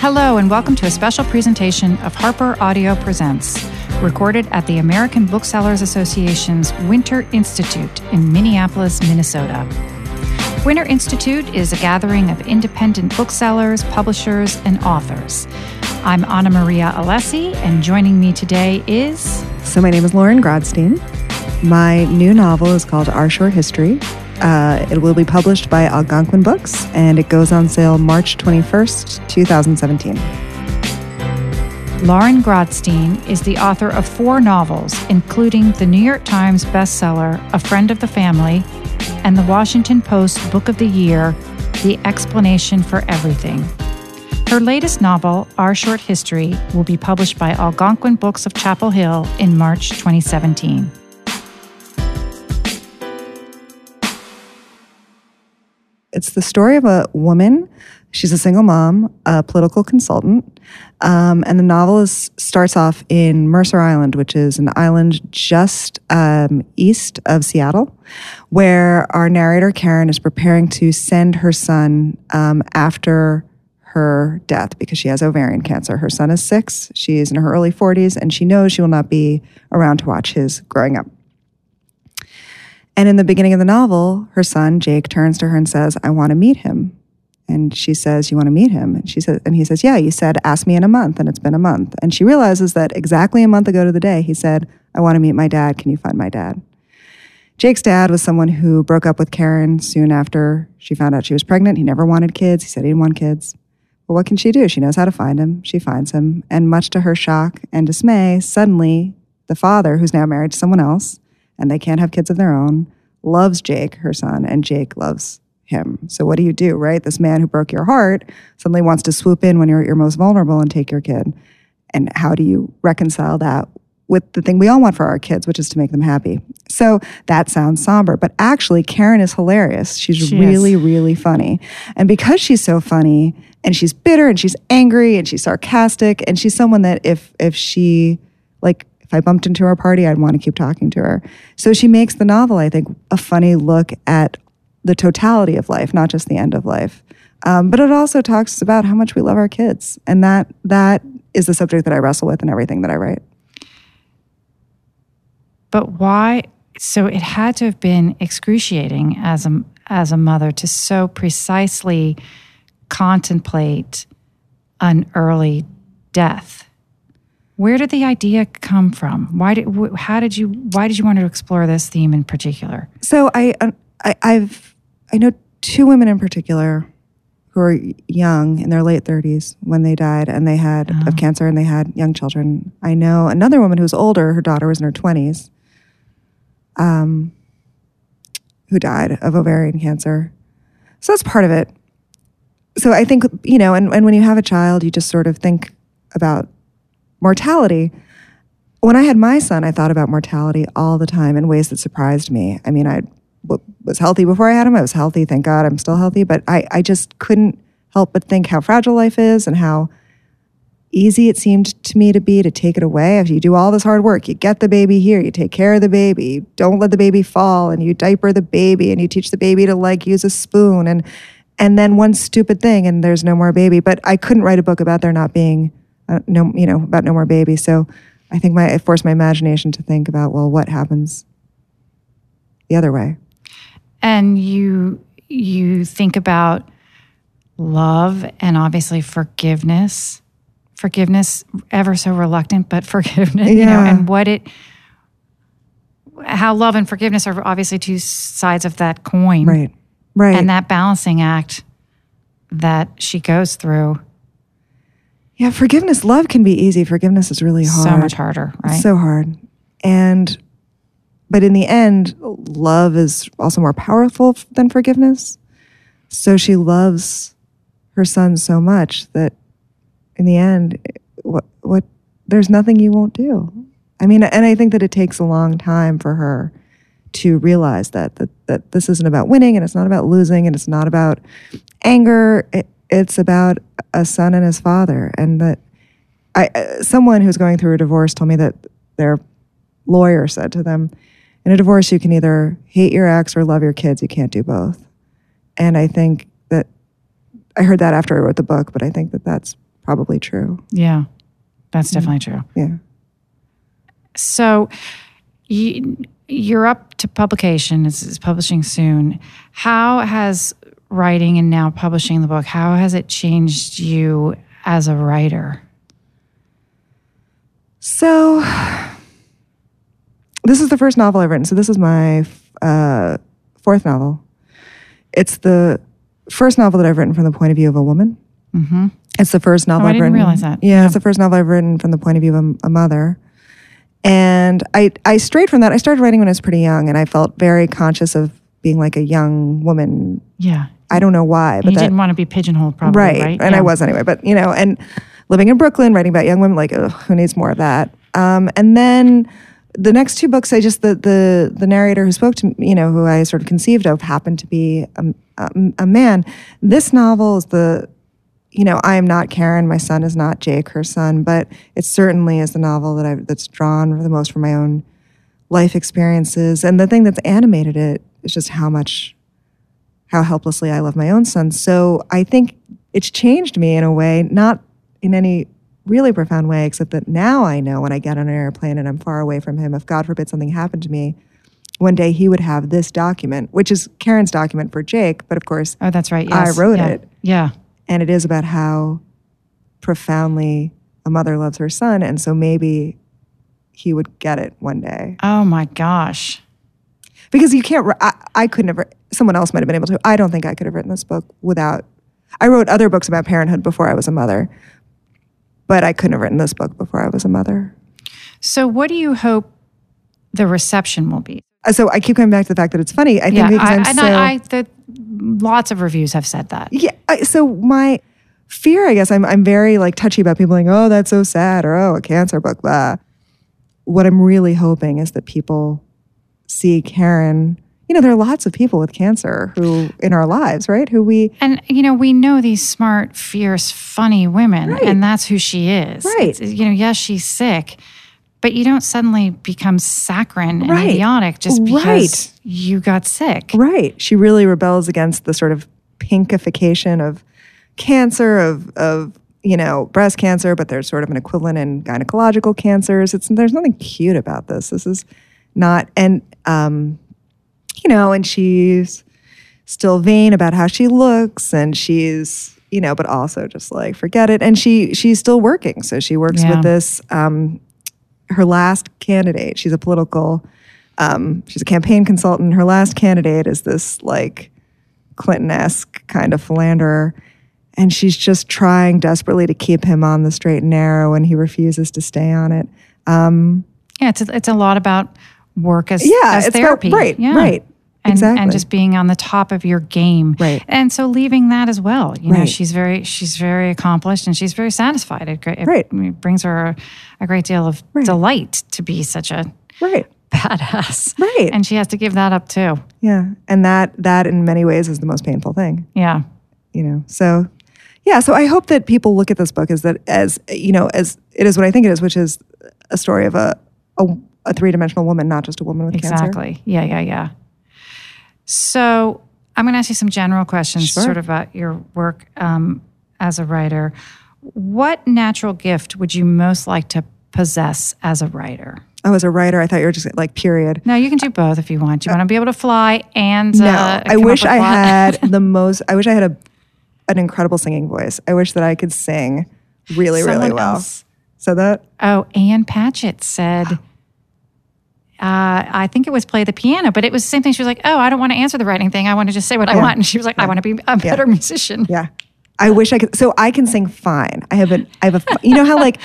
Hello, and welcome to a special presentation of Harper Audio Presents, recorded at the American Booksellers Association's Winter Institute in Minneapolis, Minnesota. Winter Institute is a gathering of independent booksellers, publishers, and authors. I'm Ana Maria Allessi, and joining me today is. So, my name is Lauren Grodstein. My new novel is called Our Short History. Uh, it will be published by Algonquin Books, and it goes on sale March 21st, 2017. Lauren Grodstein is the author of four novels, including the New York Times bestseller A Friend of the Family and the Washington Post Book of the Year, The Explanation for Everything. Her latest novel, Our Short History, will be published by Algonquin Books of Chapel Hill in March 2017. It's the story of a woman. She's a single mom, a political consultant, um, and the novel is, starts off in Mercer Island, which is an island just um, east of Seattle, where our narrator Karen is preparing to send her son um, after her death because she has ovarian cancer. Her son is six. She is in her early 40s, and she knows she will not be around to watch his growing up. And in the beginning of the novel, her son, Jake, turns to her and says, I want to meet him. And she says, You want to meet him? And she says, and he says, Yeah, you said, ask me in a month, and it's been a month. And she realizes that exactly a month ago to the day, he said, I want to meet my dad. Can you find my dad? Jake's dad was someone who broke up with Karen soon after she found out she was pregnant. He never wanted kids. He said he didn't want kids. But what can she do? She knows how to find him. She finds him. And much to her shock and dismay, suddenly the father, who's now married to someone else, and they can't have kids of their own, loves Jake, her son, and Jake loves him. So what do you do, right? This man who broke your heart suddenly wants to swoop in when you're at your most vulnerable and take your kid. And how do you reconcile that with the thing we all want for our kids, which is to make them happy? So that sounds somber, but actually Karen is hilarious. She's She really, is. really funny. And because she's so funny and she's bitter and she's angry and she's sarcastic and she's someone that if if she like if I bumped into her party, I'd want to keep talking to her. So she makes the novel, I think, a funny look at the totality of life, not just the end of life. Um, but it also talks about how much we love our kids, and that that is the subject that I wrestle with in everything that I write. But why? So it had to have been excruciating as a as a mother to so precisely contemplate an early death. Where did the idea come from? Why did? wh- How did you? Why did you want to explore this theme in particular? So I, I I've I know two women in particular who are young in their late 30s when they died and they had of cancer and they had young children. I know another woman who's older, her daughter was in her 20s, um, who died of ovarian cancer. So that's part of it. So I think, you know, and, and when you have a child, you just sort of think about mortality. When I had my son, I thought about mortality all the time in ways that surprised me. I mean, I w- was healthy before I had him. I was healthy, thank God I'm still healthy, but I, I just couldn't help but think how fragile life is and how easy it seemed to me to be to take it away. If you do all this hard work, you get the baby here, you take care of the baby, you don't let the baby fall, and you diaper the baby, and you teach the baby to like use a spoon, and and then one stupid thing, and there's no more baby. But I couldn't write a book about there not being uh, no, you know, about no more baby. So I think my it forced my imagination to think about well, what happens the other way. And you you think about love and obviously forgiveness. Forgiveness, ever so reluctant, but forgiveness, you know, Yeah. and what it how love and forgiveness are obviously two sides of that coin. Right, right. And that balancing act that she goes through yeah, forgiveness, love can be easy. Forgiveness is really hard. so much harder, right? So hard. And, but in the end, love is also more powerful than forgiveness. So she loves her son so much that in the end, what, what, there's nothing you won't do. I mean, and I think that it takes a long time for her to realize that, that, that this isn't about winning and it's not about losing and it's not about anger. It, it's about a son and his father. And that I, uh, someone who's going through a divorce told me that their lawyer said to them, in a divorce, you can either hate your ex or love your kids. You can't do both. And I think that I heard that after I wrote the book, but I think that that's probably true. Yeah, that's definitely true. Yeah. So you, you're up to publication. It's, it's publishing soon. How has writing and now publishing the book, how has it changed you as a writer? So, this is the first novel I've written. So, this is my uh, fourth novel. It's the first novel that I've written from the point of view of a woman. Mm-hmm. It's the first novel Oh, I I've didn't written. realize that. Yeah, Yeah. it's the first novel I've written from the point of view of a, a mother. And I, I strayed from that. I started writing when I was pretty young, and I felt very conscious of being like a young woman. Yeah. I don't know why, but you that, didn't want to be pigeonholed, probably, right, right? and I was anyway. But you know, and living in Brooklyn, writing about young women, like ugh, who needs more of that? Um, and then the next two books, I just the the the narrator who spoke to me, you know, who I sort of conceived of, happened to be a, a, a man. This novel is the you know, I am not Karen. My son is not Jake, her son, but it certainly is the novel that I that's drawn the most from my own life experiences. And the thing that's animated it is just how much, how helplessly I love my own son. So I think it's changed me in a way, not in any really profound way, except that now I know when I get on an airplane and I'm far away from him, if God forbid something happened to me, one day he would have this document, which is Karen's document for Jake, but of course, Oh, that's right. I wrote Yeah. it. Yeah. and it is about how profoundly a mother loves her son and so maybe he would get it one day Oh my gosh. Because you can't I, I could never someone else might have been able to i don't think i could have written this book without i wrote other books about parenthood before i was a mother but i couldn't have written this book before i was a mother So, what do you hope the reception will be? Uh, so i keep coming back to the fact that it's funny i think Yeah, because I, i'm and so I, I the, lots of reviews have said that. Yeah. I, so my fear, I guess, I'm I'm very like touchy about people like, oh, that's so sad, or oh, a cancer book. Blah. What I'm really hoping is that people see Karen. You know, there are lots of people with cancer who in our lives, right? Who we And you know, we know these smart, fierce, funny women, Right. and that's who she is. Right. It's- you know, yes, she's sick, but you don't suddenly become saccharine and Right. idiotic just because Right. you got sick. right. She really rebels against the sort of pinkification of cancer of of you know breast cancer, but there's sort of an equivalent in gynecological cancers. It's there's nothing cute about this. This is not and um, you know, and she's still vain about how she looks and she's you know but also just like forget it. And she she's still working. So she works Yeah. with this um her last candidate. She's a political um she's a campaign consultant. Her last candidate is this like clinton-esque kind of philanderer. And she's just trying desperately to keep him on the straight and narrow and he refuses to stay on it. Um, Yeah, it's a, it's a lot about work as, Yeah, as it's about- therapy. right, yeah. right. And, Exactly. and just being on the top of your game. Right. And so leaving that as well. You know, she's very she's very accomplished and she's very satisfied. It, it, Right. brings her a, a great deal of Right. delight to be such a right badass. Right. And she has to give that up too. yeah and that that in many ways is the most painful thing Yeah. you know so yeah so i hope that people look at this book as that as you know as it is what i think it is which is a story of a a, a three-dimensional woman not just a woman with cancer Exactly. Yeah, yeah, yeah. So I'm going to ask you some general questions, Sure. sort of about your work um, as a writer. What natural gift would you most like to possess as a writer? oh as a writer i thought you were just like period No, you can do both if you want. You want to be able to fly and no uh, i wish i had the most i wish i had a an incredible singing voice i wish that i could sing really really well else- so that Oh, Ann Patchett said. Uh, I think it was play the piano, but it was the same thing. She was like, "Oh, I don't want to answer the writing thing. I want to just say what I want." And she was like, "I want to be a better musician." Yeah. I wish I could. So I can sing fine. I have a, I have a, you know how like,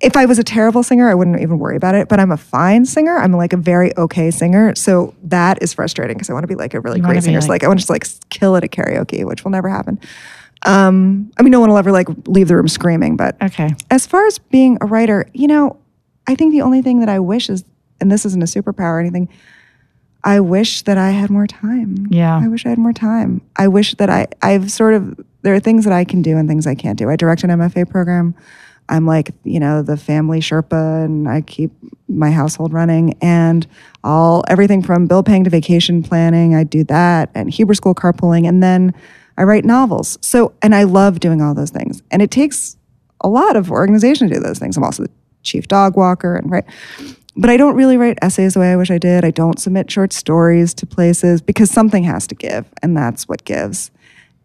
if I was a terrible singer, I wouldn't even worry about it, but I'm a fine singer. I'm like a very okay singer. So that is frustrating because I want to be like a really You great singer. So like- like, I want to just like kill it at karaoke, which will never happen. Um, I mean, no one will ever like leave the room screaming, but Okay. as far as being a writer, you know, I think the only thing that I wish is, and this isn't a superpower or anything, I wish that I had more time. Yeah. I wish I had more time. I wish that I, I've sort of, there are things that I can do and things I can't do. I direct an MFA program. I'm like, you know, the family Sherpa and I keep my household running and all, everything from bill paying to vacation planning. I do that and Hebrew school carpooling. And then I write novels. So, and I love doing all those things. And it takes a lot of organization to do those things. I'm also the chief dog walker and right. But I don't really write essays the way I wish I did. I don't submit short stories to places because something has to give, and that's what gives.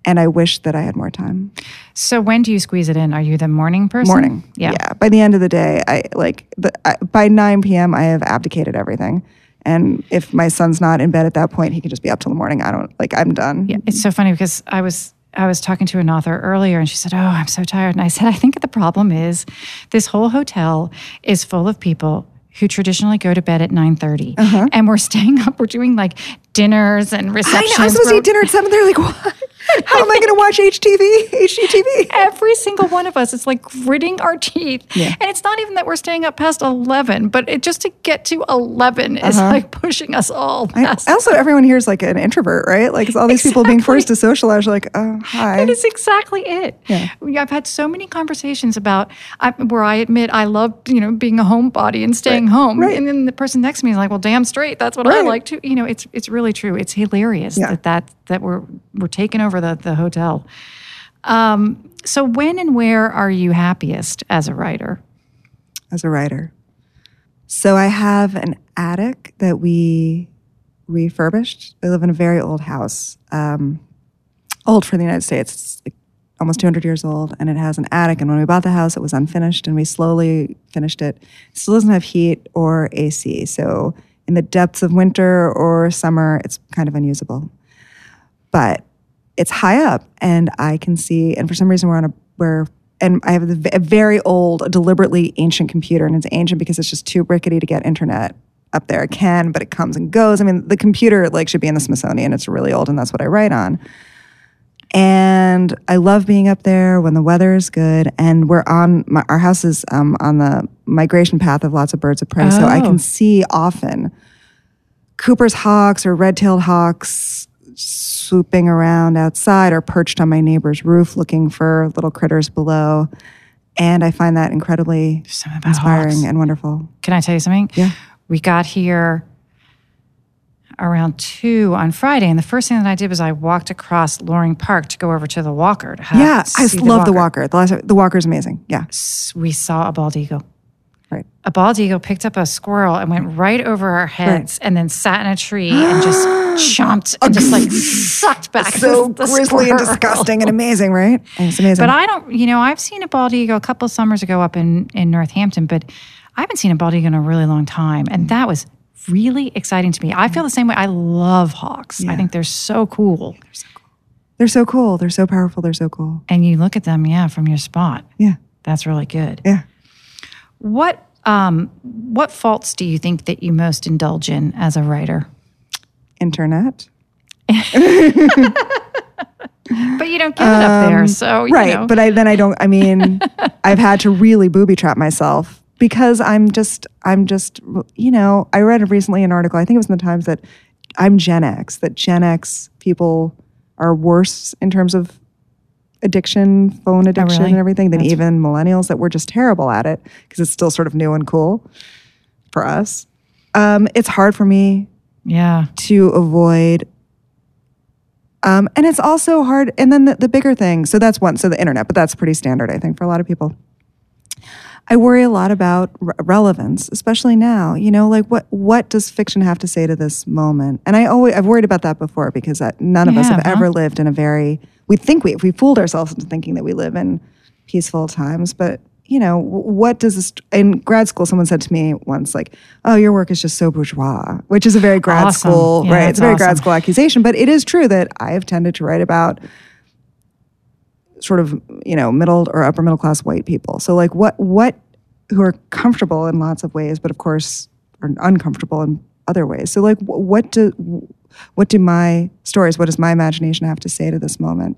And I wish that I had more time. So when do you squeeze it in? Are you the morning person? Morning. Yeah. Yeah. By the end of the day, I like the, I, by 9 p.m. I have abdicated everything. And if my son's not in bed at that point, he can just be up till the morning. I don't like I'm done. Yeah, it's so funny because I was I was talking to an author earlier and she said, "Oh, I'm so tired." And I said, "I think the problem is this whole hotel is full of people who traditionally go to bed at 9:30 and we're staying up we're doing like dinners and Uh-huh. I know. I'm supposed to eat dinner at seven. They're like, what? How am I going to watch HTV? HGTV? every single one of us is like gritting our teeth Yeah. and it's not even that we're staying up past 11 but it just to get to 11 is like pushing us all Uh-huh. I- also, everyone here is like an introvert, right? Like, it's all these people being forced to socialize. You're like, oh, hi. That is exactly it. Yeah. I've had so many conversations about I, where I admit I love, you know, being a homebody and staying home, right. and then the person next to me is like, "Well, damn straight, that's what I like to, You know, it's it's really true. It's hilarious Yeah. that that that we're we're taking over the the hotel. Um, so when and where are you happiest as a writer? as a writer. So I have an attic that we refurbished. I live in a very old house, um, old for the United States. It's like almost 200 years old, and it has an attic. And when we bought the house, it was unfinished, and we slowly finished it. It still doesn't have heat or AC, so in the depths of winter or summer, it's kind of unusable. But it's high up, and I can see. And for some reason, we're on a we're and I have a very old, deliberately ancient computer, and it's ancient because it's just too rickety to get internet up there. It can, but it comes and goes. I mean, the computer like should be in the Smithsonian. It's really old, and that's what I write on. And I love being up there when the weather is good, and we're on my, our house is um, on the migration path of lots of birds of prey, so I Oh. can see often Cooper's hawks or red-tailed hawks swooping around outside or perched on my neighbor's roof looking for little critters below. And I find that incredibly inspiring hawks. and wonderful. Can I tell you something? Yeah. We got here around two on Friday, and the first thing that I did was I walked across Loring Park to go over to the Walker. To have, Yeah, I love the walker. The, last, the walker's amazing. Yeah, We saw a bald eagle. Right. A bald eagle picked up a squirrel and went right over our heads, and then sat in a tree and just chomped and just like sucked back. So grisly and disgusting and amazing, right? And it's amazing. But I don't, you know, I've seen a bald eagle a couple of summers ago up in, in Northampton, but I haven't seen a bald eagle in a really long time. And that was really exciting to me. I feel the same way. I love hawks. I think they're so cool. they're so cool. They're so cool. They're so powerful. They're so cool. And you look at them, yeah, from your spot. Yeah, That's really good. yeah. What um, what faults do you think that you most indulge in as a writer? Internet. But you don't give it up there, so you Um, right know. but i then i don't i mean i've had to really booby trap myself because i'm just i'm just you know i read recently an article i think it was in the times that i'm gen x that gen x people are worse in terms of addiction phone addiction Oh, really? and everything than even millennials that we're just terrible at it because it's still sort of new and cool for us um, it's hard for me yeah, to avoid. Um, and it's also hard. And then the, the bigger thing, so that's one, so the internet, but that's pretty standard, I think, for a lot of people. I worry a lot about re- relevance, especially now. You know, like what what does fiction have to say to this moment? And I always I've worried about that before because I, none of us have huh? ever lived in a very. We think we if we fooled ourselves into thinking that we live in peaceful times, but you know what does this? In grad school, someone said to me once, like, "Oh, your work is just so bourgeois," which is a very grad Awesome. school, Yeah, right? It's a very grad school accusation, but it is true that I have tended to write about sort of you know middle or upper middle class white people. So like what what who are comfortable in lots of ways but of course are uncomfortable in other ways. So like what do what do my stories what does my imagination have to say to this moment?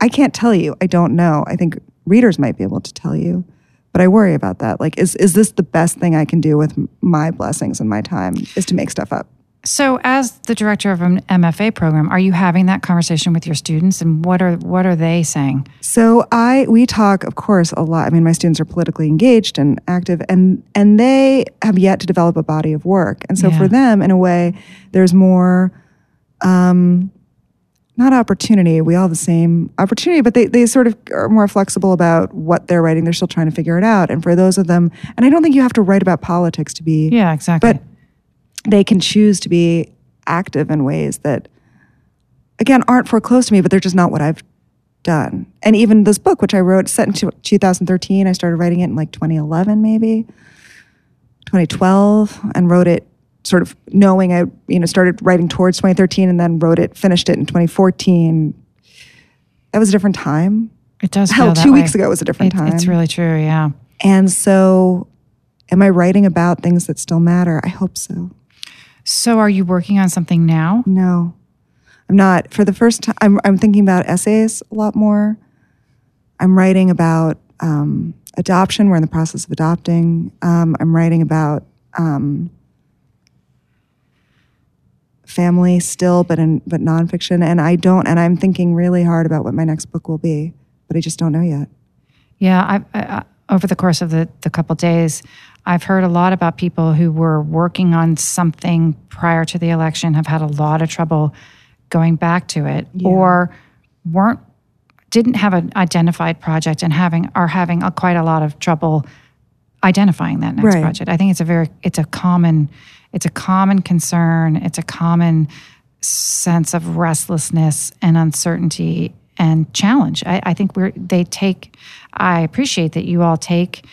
I can't tell you. I don't know. I think readers might be able to tell you but i worry about that. Like is is this the best thing i can do with my blessings and my time is to make stuff up So, as the director of an MFA program, are you having that conversation with your students, and what are what are they saying? So I we talk, of course, a lot. I mean, my students are politically engaged and active, and and they have yet to develop a body of work. And so Yeah. for them, in a way, there's more. Um, not opportunity. We all have the same opportunity, but they, they sort of are more flexible about what they're writing. They're still trying to figure it out. And for those of them, and I don't think you have to write about politics to be, Yeah, exactly. but they can choose to be active in ways that, again, aren't foreclosed to me, but they're just not what I've done. And even this book, which I wrote, set in two- 2013, I started writing it in like 2011, maybe 2012, and wrote it sort of knowing I, you know, started writing towards 2013 and then wrote it, finished it in 2014. That was a different time. it does Hell, feel that two way. weeks ago was a different It- time. It's really true. Yeah. And so, am I writing about things that still matter? I hope so. So, are you working on something now? No, I'm not. For the first time, I'm, I'm thinking about essays a lot more. I'm writing about um, adoption. We're in the process of adopting. Um, I'm writing about um, family still, but in but nonfiction. And I don't. And I'm thinking really hard about what my next book will be, but I just don't know yet. Yeah, I, I, over the course of the, the couple days, I've heard a lot about people who were working on something prior to the election have had a lot of trouble going back to it, or weren't didn't have an identified project and having are having a, quite a lot of trouble identifying that next Right. project. I think it's a very it's a common it's a common concern. It's a common sense of restlessness and uncertainty and challenge. I, I think we're they take. I appreciate that you all take,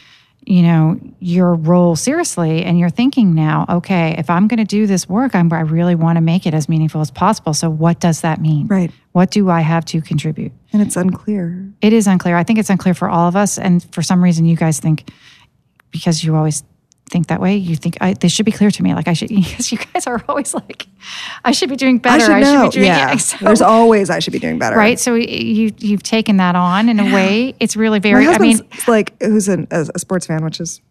you know, your role seriously, and you're thinking now. Okay, if I'm going to do this work, I'm, I really want to make it as meaningful as possible. So, what does that mean? Right. What do I have to contribute? And it's unclear. It is unclear. I think it's unclear for all of us, and for some reason, you guys think because you always think that way. You think I, this should be clear to me. Like I should. Because you guys are always like, I should be doing better. I should know. be doing yeah. it. So- There's always I should be doing better. right. So you you've taken that on in a way. It's really very. I mean, like who's an, a, a sports fan, which is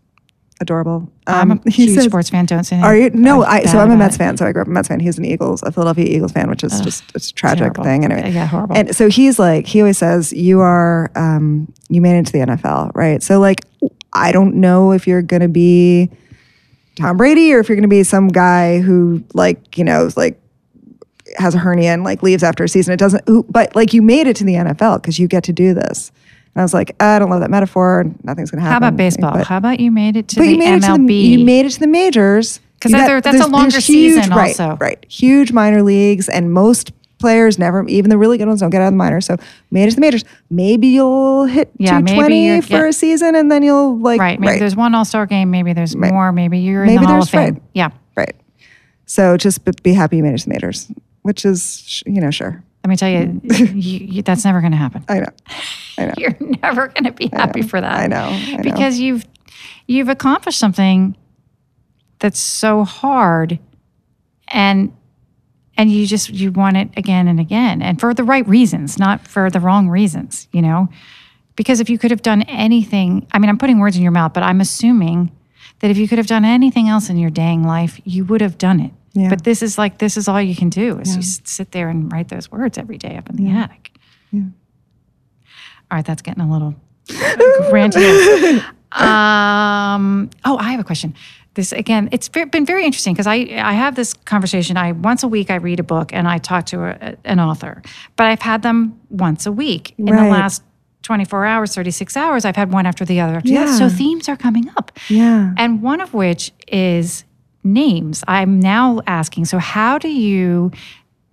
adorable. I'm Um, a he huge says- sports fan. Don't say anything Are you? No, I. So I'm a Mets fan. So I grew up a Mets fan. He's an Eagles, a Philadelphia Eagles fan, which is just it's a tragic thing. Anyway, Yeah, horrible. And so he's like, he always says, "You are, um, you made it to the NFL, right?" So like, I don't know if you're gonna be Tom Brady or if you're gonna be some guy who like, you know, is like has a hernia and like leaves after a season. It doesn't, but like you made it to the NFL because you get to do this. And I was like, uh, I don't love that metaphor. Nothing's gonna happen. How about baseball? But- How about you made it to the it to MLB? the you made it to the majors. Because that- that's a longer huge- season right, also. right huge minor leagues and most players never even the really good ones don't get out of the minors so to the majors maybe you'll hit Yeah, 220 you're- for yeah. a season and then you'll like right. Maybe there's one All Star game. Maybe there's Right. more. Maybe you're in Maybe the Hall of Fame. right. Yeah. right so just be- happy you made it to the majors which is you know sure Let me tell you, mm. you, you that's never going to happen. i know i know You're never going to be happy for that. I know, I know. Because you've you've accomplished something that's so hard and and you just you want it again and again and for the right reasons, not for the wrong reasons, you know? Because if you could have done anything, I mean, I'm putting words in your mouth, but I'm assuming that if you could have done anything else in your dang life, you would have done it. Yeah. But this is like this is all you can do is you sit there and write those words every day up in the attic. yeah. All right, that's getting a little grandiose. um, oh, I have a question. This again, it's been very interesting because I I have this conversation. I once a week I read a book and I talk to a, an author, but I've had them once a week in the last. 24 hours, 36 hours, I've had one after the other after the other. So themes are coming up. yeah And one of which is names. I'm now asking so, how do you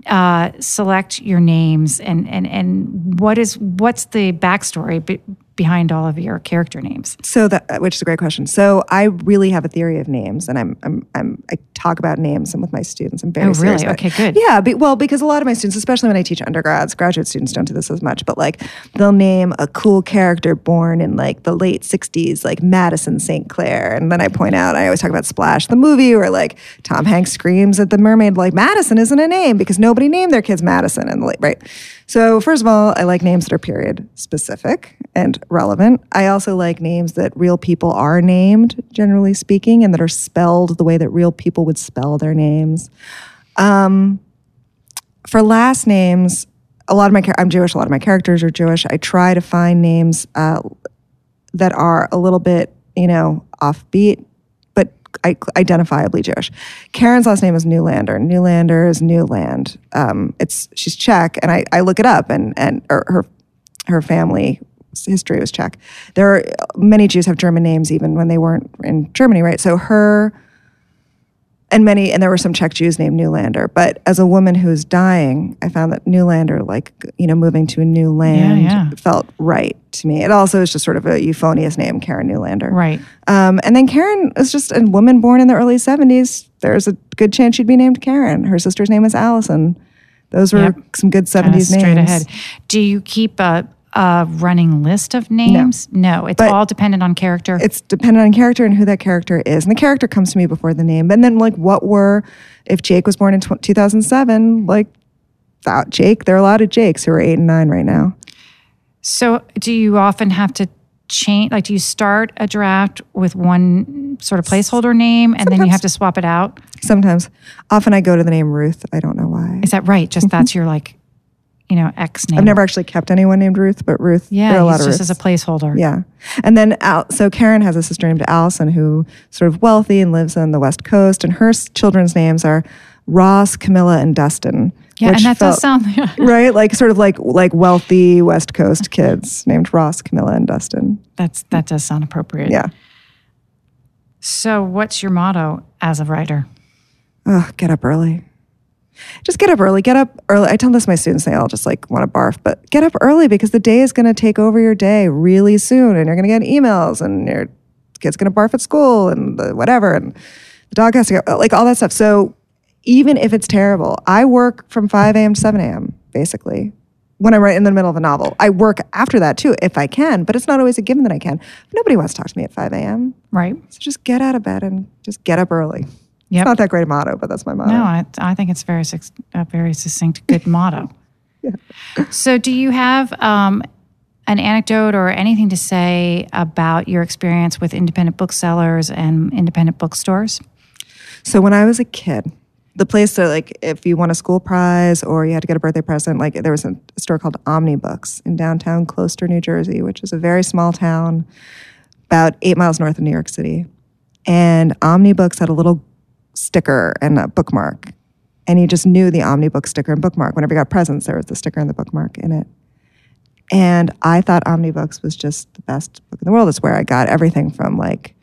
uh, select your names and, and, and what is what's the backstory behind all of your character names? So that, uh, which is a great question. So I really have a theory of names, and I'm, I'm, I'm I talk about names and with my students. I'm very Oh, really? Okay, good. Yeah, be, well, because a lot of my students, especially when I teach undergrads, graduate students don't do this as much, but like they'll name a cool character born in like the late '60s, like Madison St. Clair, and then I point out I always talk about Splash the movie, or like Tom Hanks screams at the mermaid, like Madison isn't a name because nobody named their kids Madison, and like right. So first of all, I like names that are period specific and relevant. I also like names that real people are named, generally speaking, and that are spelled the way that real people would spell their names. Um, for last names, a lot of my I'm Jewish. A lot of my characters are Jewish. I try to find names uh, that are a little bit, you know, offbeat, identifiably Jewish. Karen's last name is Newlander. Newlander is Newland. Um, it's she's Czech, and I, I look it up, and and her her family history was Czech. There are many Jews have German names even when they weren't in Germany, right? So her and many and there were some Czech Jews named Newlander. But as a woman who was dying, I found that Newlander, like you know, moving to a new land, yeah. felt right to me. It also is just sort of a euphonious name, Karen Newlander. Right. Um, and then Karen is just a woman born in the early '70s. There's a good chance she'd be named Karen. Her sister's name is Allison. Those were Yep. some good '70s Kinda names. straight ahead. Do you keep a, a running list of names? No, it's But all dependent on character. it's dependent on character and who that character is. And the character comes to me before the name. And then, like, what were, if Jake was born in 2007, like, that Jake, there are a lot of Jakes who are eight and nine right now. So, do you often have to change? Like, do you start a draft with one sort of placeholder name and then you have to swap it out? Sometimes, often I go to the name Ruth. I don't know why. Is that right? Just that's your like, you know, X name. I've never actually kept anyone named Ruth, but Ruth, there are Yeah, a lot of just Ruths. as a placeholder. Yeah. And then, Al- so Karen has a sister named Allison who sort of wealthy and lives on the West Coast. And her children's names are Ross, Camilla, and Dustin. Yeah, and that felt- does sound. right? Like sort of like like wealthy West Coast kids named Ross, Camilla, and Dustin. that's that does sound appropriate. Yeah. So, what's your motto as a writer? Oh, get up early. Just get up early. Get up early. I tell this to my students, they all just like want to barf, but get up early because the day is going to take over your day really soon, and you're going to get emails, and your kid's going to barf at school, and the, whatever, and the dog has to go, like all that stuff. So even if it's terrible, I work from 5 a.m. to 7 a.m. basically when I'm right in the middle of a novel. I work after that too if I can, but it's not always a given that I can. Nobody wants to talk to me at 5 a.m. Right. So just get out of bed and just get up early. Yep. It's not that great a motto, but that's my motto. No, I, I think it's very a very succinct, good motto. yeah. So, do you have um, an anecdote or anything to say about your experience with independent booksellers and independent bookstores? So when I was a kid, the place that like if you won a school prize or you had to get a birthday present, like there was a store called Omnibooks in downtown Closter, New Jersey, which is a very small town about eight miles north of New York City. And Omnibooks had a little sticker and a bookmark. And he just knew the Omnibook sticker and bookmark. Whenever he got presents, there was the sticker and the bookmark in it. And I thought Omnibooks was just the best book in the world. It's where I got everything from like,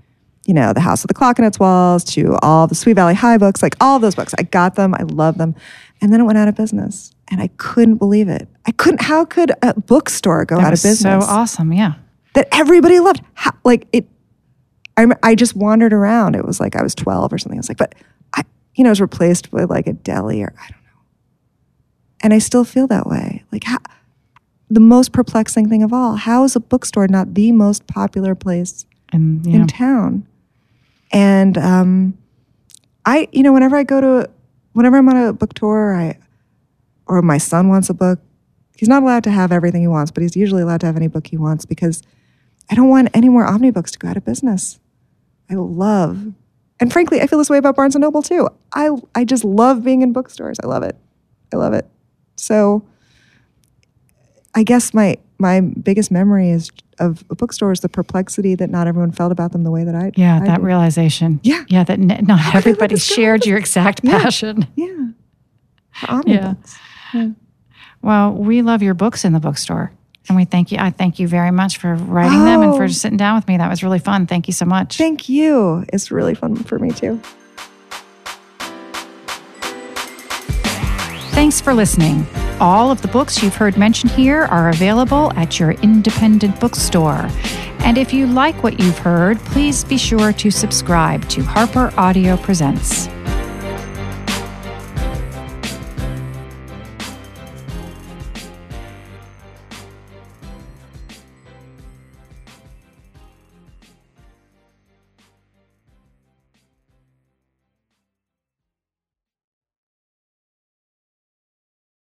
you know, The House with the Clock in Its Walls to all the Sweet Valley High books, like all those books. I got them. I love them. And then it went out of business. And I couldn't believe it. I couldn't, how could a bookstore go That out of business? So awesome. Yeah. that everybody loved. How, like it, I, I just wandered around. It was like I was 12 or something. I was like, but I, you know, it was replaced with like a deli or I don't know. And I still feel that way. Like how, the most perplexing thing of all, how is a bookstore not the most popular place And, you in town? And um, I, you know, whenever I go to, whenever I'm on a book tour, I, or my son wants a book, he's not allowed to have everything he wants, but he's usually allowed to have any book he wants because I don't want any more omnibooks to go out of business. I love, and frankly, I feel this way about Barnes and Noble too. I I just love being in bookstores. I love it. I love it. So, I guess my my biggest memory is of a bookstore is the perplexity that not everyone felt about them the way that I yeah, I that did. realization. Yeah. Yeah, that n- not everybody shared your exact Yeah. passion. yeah. The omnibooks. Well, we love your books in the bookstore. And we thank you. I thank you very much for writing them and for Oh. sitting down with me. That was really fun. Thank you so much. Thank you. It's really fun for me too. Thanks for listening. All of the books you've heard mentioned here are available at your independent bookstore. And if you like what you've heard, please be sure to subscribe to Harper Audio Presents.